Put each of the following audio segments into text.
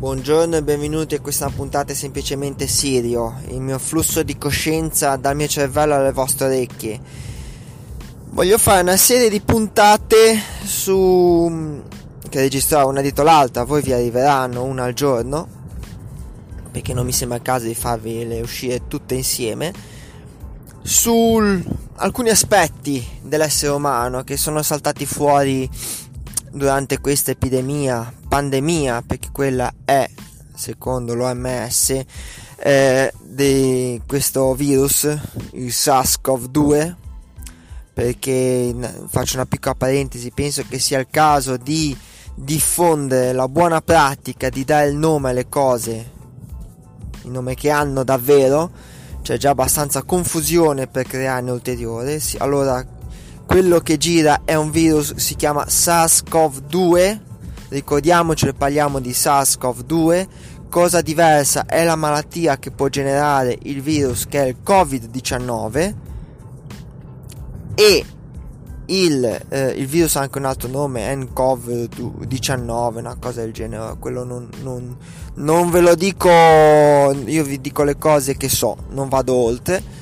Buongiorno e benvenuti a questa puntata semplicemente Sirio, il mio flusso di coscienza dal mio cervello alle vostre orecchie. Voglio fare una serie di puntate su che registrerò una dietro l'altra, voi vi arriveranno una al giorno, perché non mi sembra il caso di farvele uscire tutte insieme, su alcuni aspetti dell'essere umano che sono saltati fuori durante questa epidemia, pandemia, perché quella è, secondo l'OMS, eh, di questo virus, il SARS-CoV-2, perché faccio una piccola parentesi, penso che sia il caso di diffondere la buona pratica di dare il nome alle cose, il nome che hanno davvero, c'è già abbastanza confusione per crearne ulteriore. Allora, quello che gira è un virus, si chiama SARS-CoV-2, ricordiamoci, parliamo di SARS-CoV-2. Cosa diversa è la malattia che può generare il virus che è il Covid-19 e il, eh, il, virus ha anche un altro nome, NCOV19, una cosa del genere, quello non, non, non, ve lo dico, io vi dico le cose che so, non vado oltre.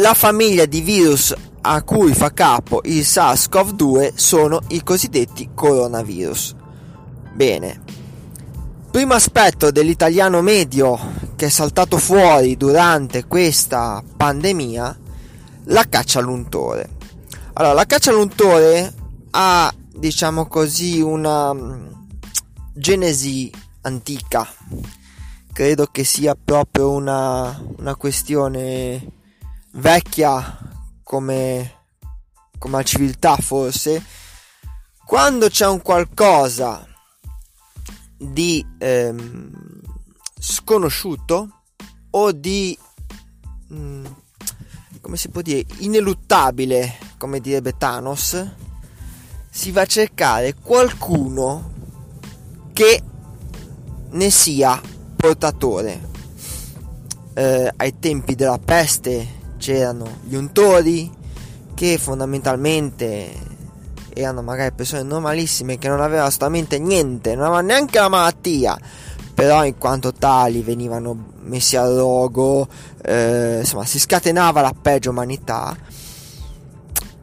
La famiglia di virus a cui fa capo il SARS-CoV-2 sono i cosiddetti coronavirus. Bene, primo aspetto dell'italiano medio che è saltato fuori durante questa pandemia la caccia all'untore. Allora, la caccia all'untore ha, diciamo così, una mm, genesi antica. Credo che sia proprio una, una questione vecchia come, come la civiltà, forse. Quando c'è un qualcosa di ehm, sconosciuto o di mh, mm, come si può dire, ineluttabile, come direbbe Thanos, si va a cercare qualcuno che ne sia portatore. Eh, ai tempi della peste c'erano gli untori che fondamentalmente erano magari persone normalissime che non avevano assolutamente niente, non avevano neanche la malattia, però in quanto tali venivano messi a rogo, eh, insomma si scatenava la peggio umanità.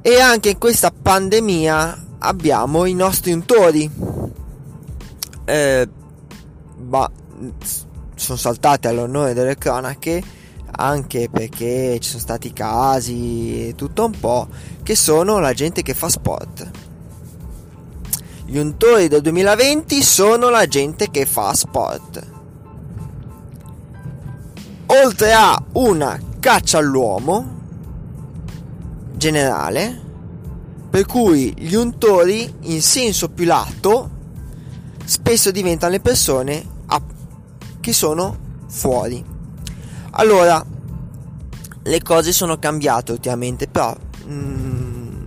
E anche in questa pandemia abbiamo i nostri untori. Eh, ma sono saltate all'onore delle cronache anche perché ci sono stati casi e tutto un po' che sono la gente che fa sport gli untori del 2020 sono la gente che fa sport oltre a una caccia all'uomo generale, per cui gli untori in senso più lato spesso diventano le persone a, che sono fuori. Allora, le cose sono cambiate ultimamente, però mh, mm,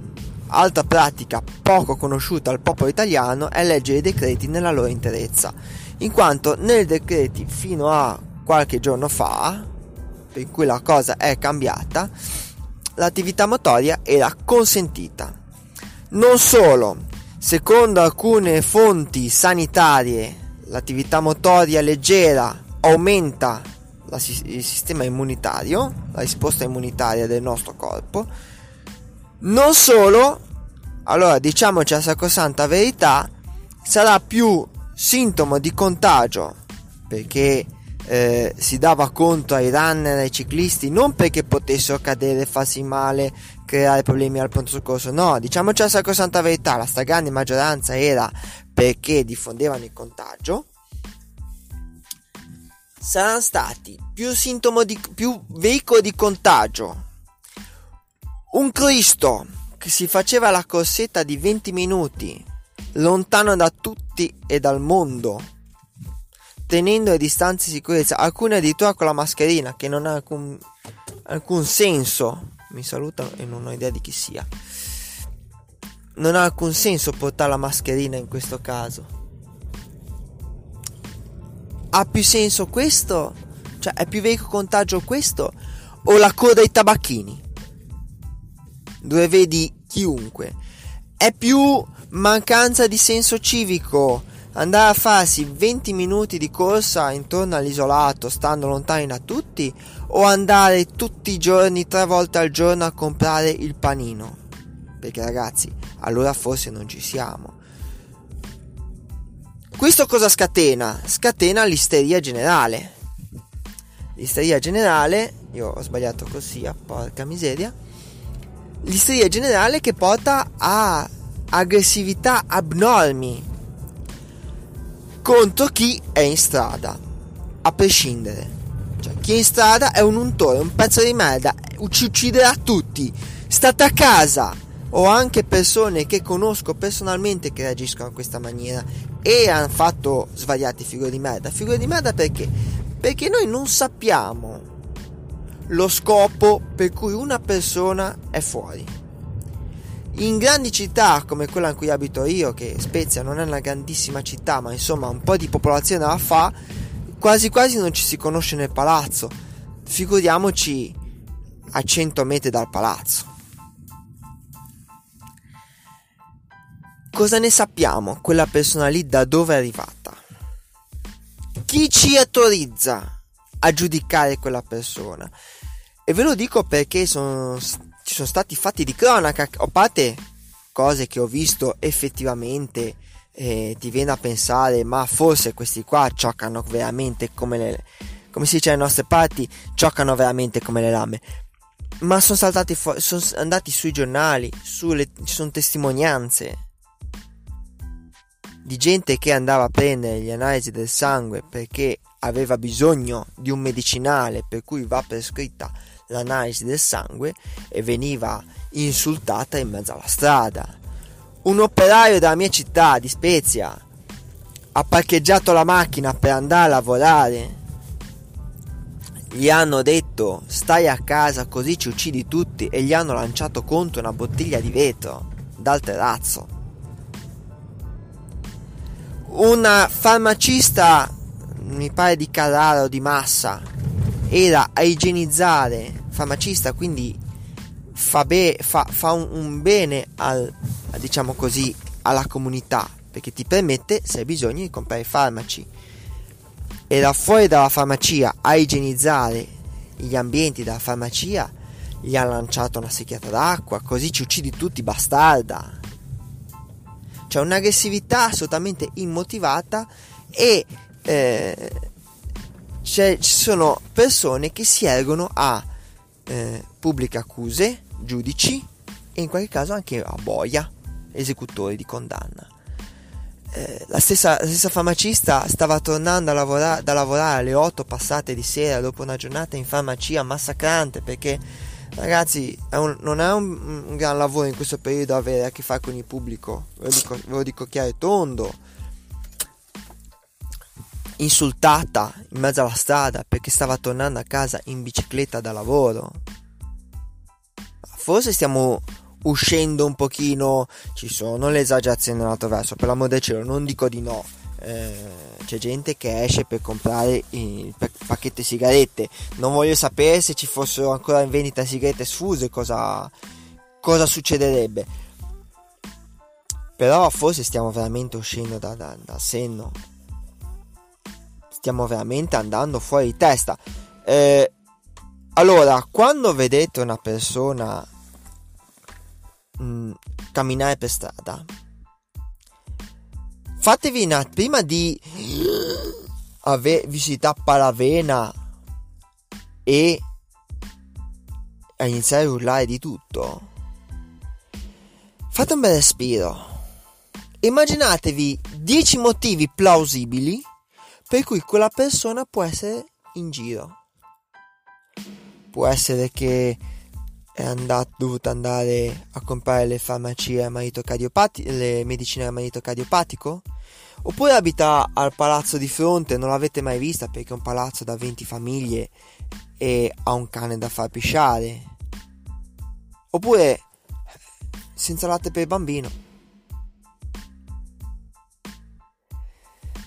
altra pratica poco conosciuta al popolo italiano è leggere i decreti nella loro interezza, in quanto nei decreti fino a qualche giorno fa, in cui la cosa è cambiata, l'attività motoria era consentita. Non solo, secondo alcune fonti sanitarie, l'attività motoria leggera aumenta la, il sistema immunitario, la risposta immunitaria del nostro corpo. Non solo, allora diciamoci la sacrosanta verità, sarà più sintomo di contagio perché eh, si dava conto ai runner, ai ciclisti, non perché potessero cadere, farsi male, creare problemi al pronto soccorso, no, diciamoci la sacrosanta verità, la stragrande maggioranza era perché diffondevano il contagio, saranno stati più di più veicolo di contagio. Un Cristo che si faceva la corsetta di 20 minuti lontano da tutti e dal mondo tenendo le distanze di sicurezza, alcune addirittura con la mascherina, che non ha alcun, alcun senso. Mi saluta e non ho idea di chi sia. Non ha alcun senso portare la mascherina in questo caso. Ha più senso questo? Cioè, è più vecchio contagio questo? O la coda ai tabacchini? Dove vedi chiunque. È più mancanza di senso civico andare a farsi 20 minuti di corsa intorno all'isolato, stando lontani da tutti, o andare tutti i giorni, tre volte al giorno a comprare il panino? Perché ragazzi, allora forse non ci siamo. Questo cosa scatena? Scatena l'isteria generale. L'isteria generale, io ho sbagliato così, porca miseria. L'isteria generale che porta a aggressività abnormi contro chi è in strada, a prescindere. Cioè, chi è in strada è un untore, un pezzo di merda, ci ucciderà tutti. State a casa. Ho anche persone che conosco personalmente che reagiscono a questa maniera e hanno fatto svariate figure di merda. Figure di merda perché? Perché noi non sappiamo lo scopo per cui una persona è fuori. In grandi città come quella in cui abito io, che Spezia non è una grandissima città, ma insomma un po' di popolazione la fa, quasi quasi non ci si conosce nel palazzo. Figuriamoci a 100 metri dal palazzo. Cosa ne sappiamo quella persona lì da dove è arrivata? Chi ci autorizza a giudicare quella persona? E ve lo dico perché sono ci sono stati fatti di cronaca, a parte cose che ho visto effettivamente eh, ti viene a pensare ma forse questi qua cioccano veramente come le come si dice alle nostre parti cioccano veramente come le lame ma sono saltati fuori sono andati sui giornali sulle, ci sono testimonianze di gente che andava a prendere gli analisi del sangue perché aveva bisogno di un medicinale per cui va prescritta l'analisi del sangue e veniva insultata in mezzo alla strada. Un operaio della mia città di Spezia ha parcheggiato la macchina per andare a lavorare. Gli hanno detto stai a casa così ci uccidi tutti e gli hanno lanciato contro una bottiglia di vetro dal terrazzo. Una farmacista, mi pare di Carrara o di Massa, era a igienizzare farmacista, quindi fa, be- fa, fa un, un, bene al, diciamo così, alla comunità perché ti permette, se hai bisogno, di comprare farmaci. E da fuori dalla farmacia a igienizzare gli ambienti della farmacia gli ha lanciato una secchiata d'acqua, così ci uccidi tutti, bastarda. C'è un'aggressività assolutamente immotivata e eh, ci sono persone che si ergono a eh, pubbliche accuse, giudici e in qualche caso anche a boia, esecutori di condanna. Eh, la, stessa, la, stessa, farmacista stava tornando lavora- da lavorare alle 8 passate di sera dopo una giornata in farmacia massacrante perché ragazzi è un, non è un, un, gran lavoro in questo periodo avere a che fare con il pubblico ve lo dico, ve lo dico chiaro e tondo insultata in mezzo alla strada perché stava tornando a casa in bicicletta da lavoro. Forse stiamo uscendo un pochino, ci sono le esagerazioni dall'altro verso, per l'amor del cielo, non dico di no. Eh, c'è gente che esce per comprare il pacchetto di sigarette. Non voglio sapere se ci fossero ancora in vendita sigarette sfuse cosa, cosa succederebbe. Però forse stiamo veramente uscendo da, da, da senno stiamo veramente andando fuori di testa. Eh, allora, quando vedete una persona mh, mm, camminare per strada, fatevi una prima di ave, visitare Paravena e a iniziare a urlare di tutto. Fate un bel respiro. Immaginatevi 10 motivi plausibili per cui quella persona può essere in giro. Può essere che andato, dovuto andare a comprare le farmacie a marito cardiopatico, le medicine a marito cardiopatico? Oppure abita al palazzo di fronte, non l'avete mai vista perché è un palazzo da 20 famiglie e ha un cane da far pisciare? Oppure senza latte per bambino?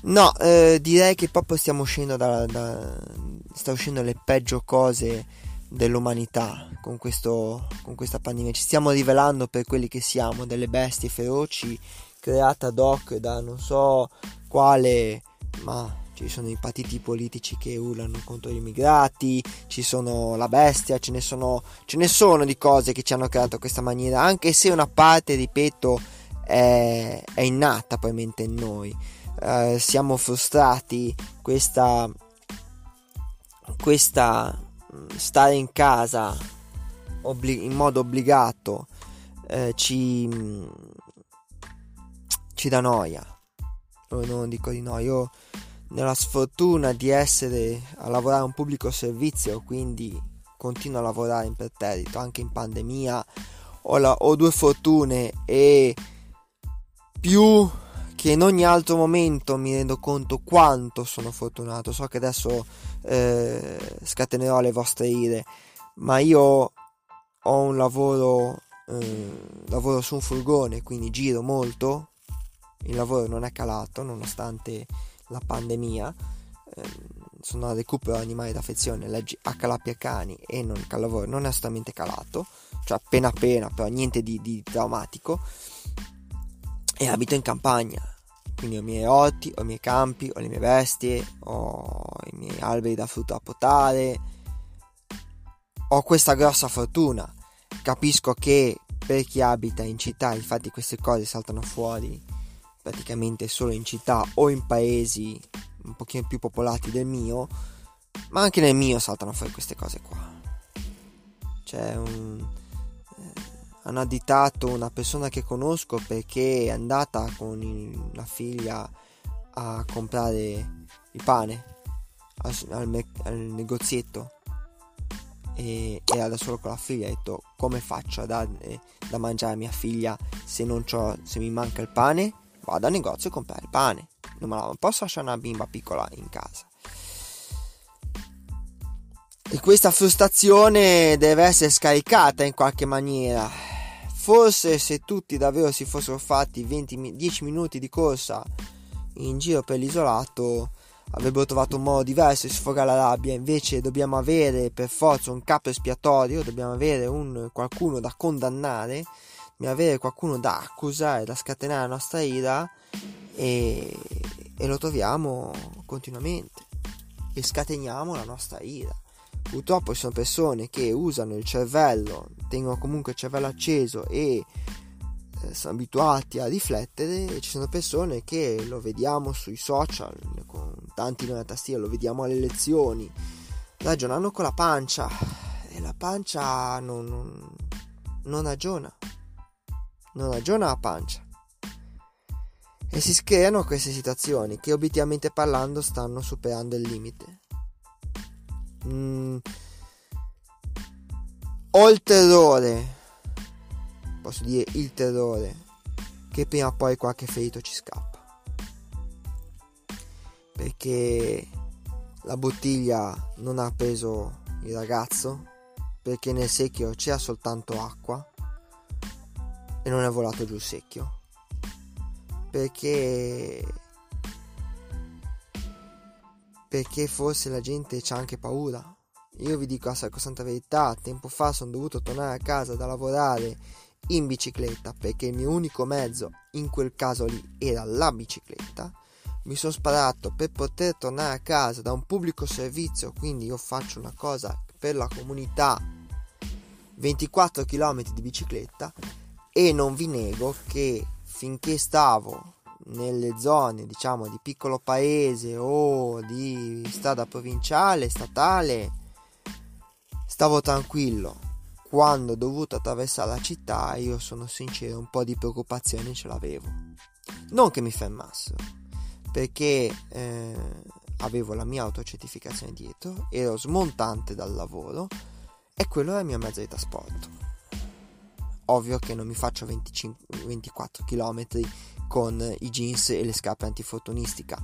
No, eh, direi che proprio stiamo uscendo da, da, sta uscendo le peggio cose dell'umanità con, questo, con questa pandemia. Ci stiamo rivelando per quelli che siamo, delle bestie feroci create ad hoc da non so Pasquale, ma ci sono i partiti politici che urlano contro gli immigrati, ci sono la bestia, ce ne sono, ce ne sono di cose che ci hanno creato questa maniera, anche se una parte, ripeto, è, è innata probabilmente in noi. Eh, siamo frustrati, questa, questa stare in casa obbli- in modo obbligato eh, ci, mm, ci dà noia. Non dico di no, io nella sfortuna di essere a lavorare a un pubblico servizio, quindi continuo a lavorare in perterrito anche in pandemia. Ho, la, ho due fortune e più che in ogni altro momento mi rendo conto quanto sono fortunato. So che adesso eh, scatenerò le vostre ire, ma io ho un lavoro, eh, lavoro su un furgone, quindi giro molto. Il lavoro non è calato nonostante la pandemia, ehm, sono al recupero animali d'affezione, leggi H cani e non il lavoro non è assolutamente calato, cioè appena appena, però niente di, di traumatico. E abito in campagna, quindi ho i miei orti, ho i miei campi, ho le mie bestie, ho i miei alberi da frutta da potare. Ho questa grossa fortuna. Capisco che per chi abita in città, infatti queste cose saltano fuori praticamente solo in città o in paesi un pochino più popolati del mio, ma anche nel mio saltano fuori queste cose qua. C'è un... Eh, hanno additato una persona che conosco perché è andata con il, la figlia a comprare il pane al, al, al negozietto e era da solo con la figlia ha detto come faccio a dare da mangiare a mia figlia se, non se mi manca il pane vado al negozio a comprare pane. Non la posso lasciare una bimba piccola in casa. Questa frustrazione deve essere scaricata in qualche maniera. Forse se tutti davvero si fossero fatti 20, 10 minuti di corsa in giro per l'isolato, avrebbero trovato un modo diverso di sfogare la rabbia. Invece dobbiamo avere per forza un capo espiatorio, dobbiamo avere un, qualcuno da condannare di avere qualcuno da accusare, da scatenare la nostra ira e, e lo troviamo continuamente e scateniamo la nostra ira. Purtroppo ci sono persone che usano il cervello, tengono comunque il cervello acceso e eh, sono abituati a riflettere e ci sono persone che lo vediamo sui social con tanti nella tastiera, lo vediamo alle lezioni, ragionano con la pancia e la pancia non, non, non ragiona non ragiona la pancia. E si creano queste situazioni che obiettivamente parlando stanno superando il limite. Mm. Ho il terrore, posso dire il terrore, che prima o poi qualche ferito ci scappa. Perché la bottiglia non ha preso il ragazzo, perché nel secchio c'era soltanto acqua e non è volato giù il secchio. Perché perché forse la gente c'ha anche paura. Io vi dico la sacrosanta verità, tempo fa sono dovuto tornare a casa da lavorare in bicicletta perché il mio unico mezzo in quel caso lì era la bicicletta. Mi sono sparato per poter tornare a casa da un pubblico servizio, quindi io faccio una cosa per la comunità 24 km di bicicletta e non vi nego che finché stavo nelle zone diciamo di piccolo paese o di strada provinciale, statale, stavo tranquillo. Quando ho dovuto attraversare la città, io sono sincero, un po' di preoccupazione ce l'avevo. Non che mi fermassero, perché eh, avevo la mia autocertificazione dietro, ero smontante dal lavoro e quello era il mio mezzo di trasporto ovvio che non mi faccio 25, 24 km con i jeans e le scarpe antifortunistica.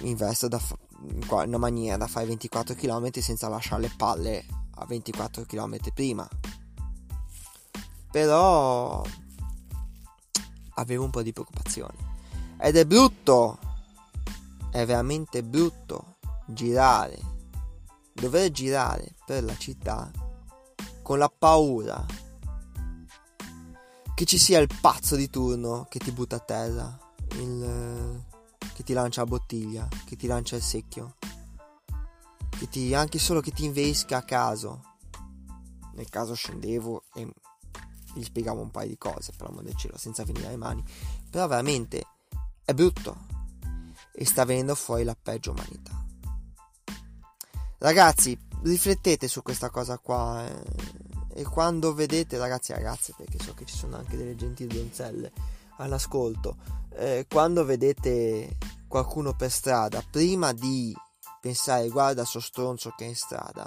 Mi investo da fa- in una maniera da fare 24 km senza lasciare le palle a 24 km prima. Però avevo un po' di preoccupazione. Ed è brutto, è veramente brutto girare, dover girare per la città con la paura che ci sia il pazzo di turno che ti butta a terra, il, che ti lancia la bottiglia, che ti lancia il secchio, che ti, anche solo che ti invesca a caso. Nel caso scendevo e gli spiegavo un paio di cose, per l'amor del cielo, senza venire ai mani. Però veramente è brutto e sta venendo fuori la peggio umanità. Ragazzi, riflettete su questa cosa qua eh, e quando vedete, ragazzi e ragazze, perché so che ci sono anche delle gentili donzelle all'ascolto, eh, quando vedete qualcuno per strada, prima di pensare guarda sto stronzo che è in strada,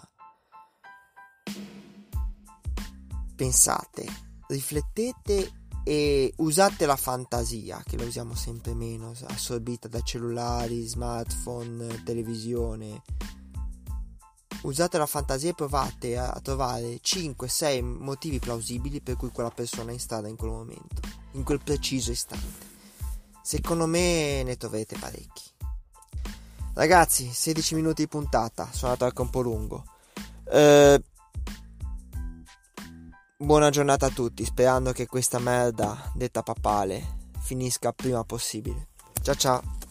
pensate, riflettete e usate la fantasia, che la usiamo sempre meno, assorbita da cellulari, smartphone, televisione. Usate la fantasia e provate a trovare 5-6 motivi plausibili per cui quella persona è in strada in quel momento, in quel preciso istante. Secondo me ne troverete parecchi. Ragazzi, 16 minuti di puntata, sono andato anche un po' lungo. Eh, Buona giornata a tutti, sperando che questa merda detta papale finisca prima possibile. Ciao ciao.